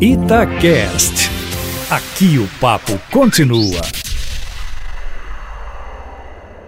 Itacast. Aqui o papo continua.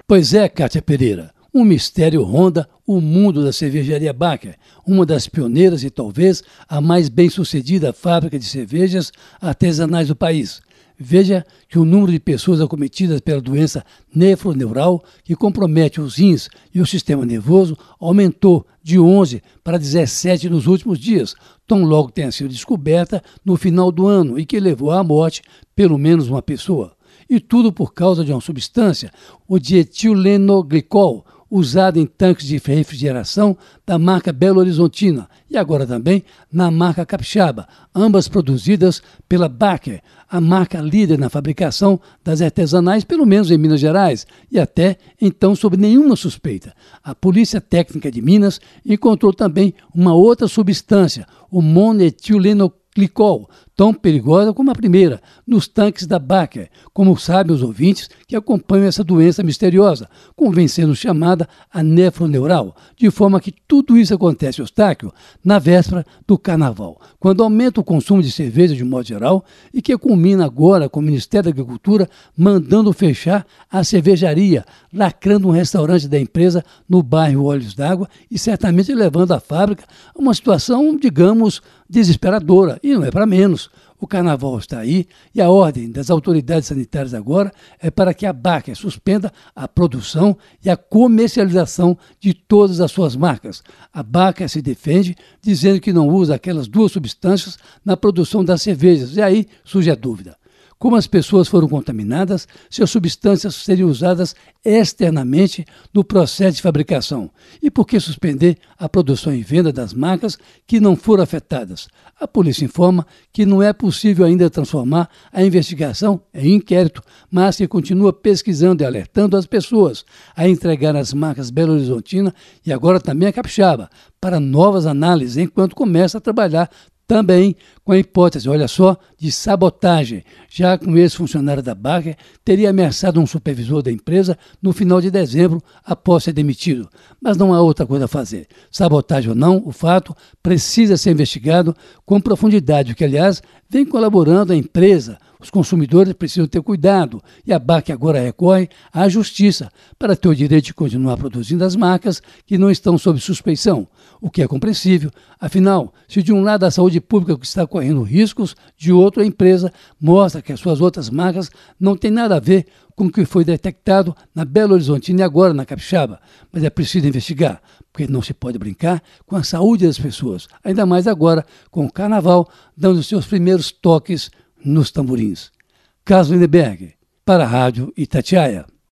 Pois é, Kátia Pereira. Um mistério ronda o mundo da cervejaria Baker, uma das pioneiras e talvez a mais bem-sucedida fábrica de cervejas artesanais do país. Veja que o número de pessoas acometidas pela doença nefroneural, que compromete os rins e o sistema nervoso, aumentou de 11 para 17 nos últimos dias, tão logo tenha sido descoberta no final do ano e que levou à morte pelo menos uma pessoa. E tudo por causa de uma substância, o dietilenglicol, usado em tanques de refrigeração da marca Belo Horizontina e agora também na marca Capixaba, ambas produzidas pela Baker, a marca líder na fabricação das artesanais, pelo menos em Minas Gerais, e até então sob nenhuma suspeita. A Polícia Técnica de Minas encontrou também uma outra substância, o monetileno glicol, tão perigosa como a primeira, nos tanques da Baker, como sabem os ouvintes que acompanham essa doença misteriosa, convencendo chamada a nefroneural, de forma que tudo isso acontece, Eustáquio, na véspera do carnaval, quando aumenta o consumo de cerveja de modo geral e que culmina agora com o Ministério da Agricultura mandando fechar a cervejaria, lacrando um restaurante da empresa no bairro Olhos d'Água e certamente levando a fábrica a uma situação, digamos, desesperadora, e não é para menos. O carnaval está aí e a ordem das autoridades sanitárias agora é para que a Baker suspenda a produção e a comercialização de todas as suas marcas. A Baker se defende dizendo que não usa aquelas duas substâncias na produção das cervejas. E aí surge a dúvida como as pessoas foram contaminadas, se as substâncias seriam usadas externamente no processo de fabricação e por que suspender a produção e venda das marcas que não foram afetadas. A polícia informa que não é possível ainda transformar a investigação em inquérito, mas que continua pesquisando e alertando as pessoas a entregar as marcas Belo Horizontina e agora também a Capixaba para novas análises enquanto começa a trabalhar também com a hipótese, olha só, de sabotagem, já que um ex-funcionário da Baker teria ameaçado um supervisor da empresa no final de dezembro após ser demitido. Mas não há outra coisa a fazer. Sabotagem ou não, o fato precisa ser investigado com profundidade, o que, aliás, vem colaborando a empresa os consumidores precisam ter cuidado e a BAC agora recorre à justiça para ter o direito de continuar produzindo as marcas que não estão sob suspeição, o que é compreensível. Afinal, se de um lado a saúde pública está correndo riscos, de outro a empresa mostra que as suas outras marcas não têm nada a ver com o que foi detectado na Belo Horizonte e agora na Capixaba. Mas é preciso investigar, porque não se pode brincar com a saúde das pessoas, ainda mais agora com o carnaval dando seus primeiros toques nos tamborins. Carlos Lindeberg, para a Rádio Itatiaia.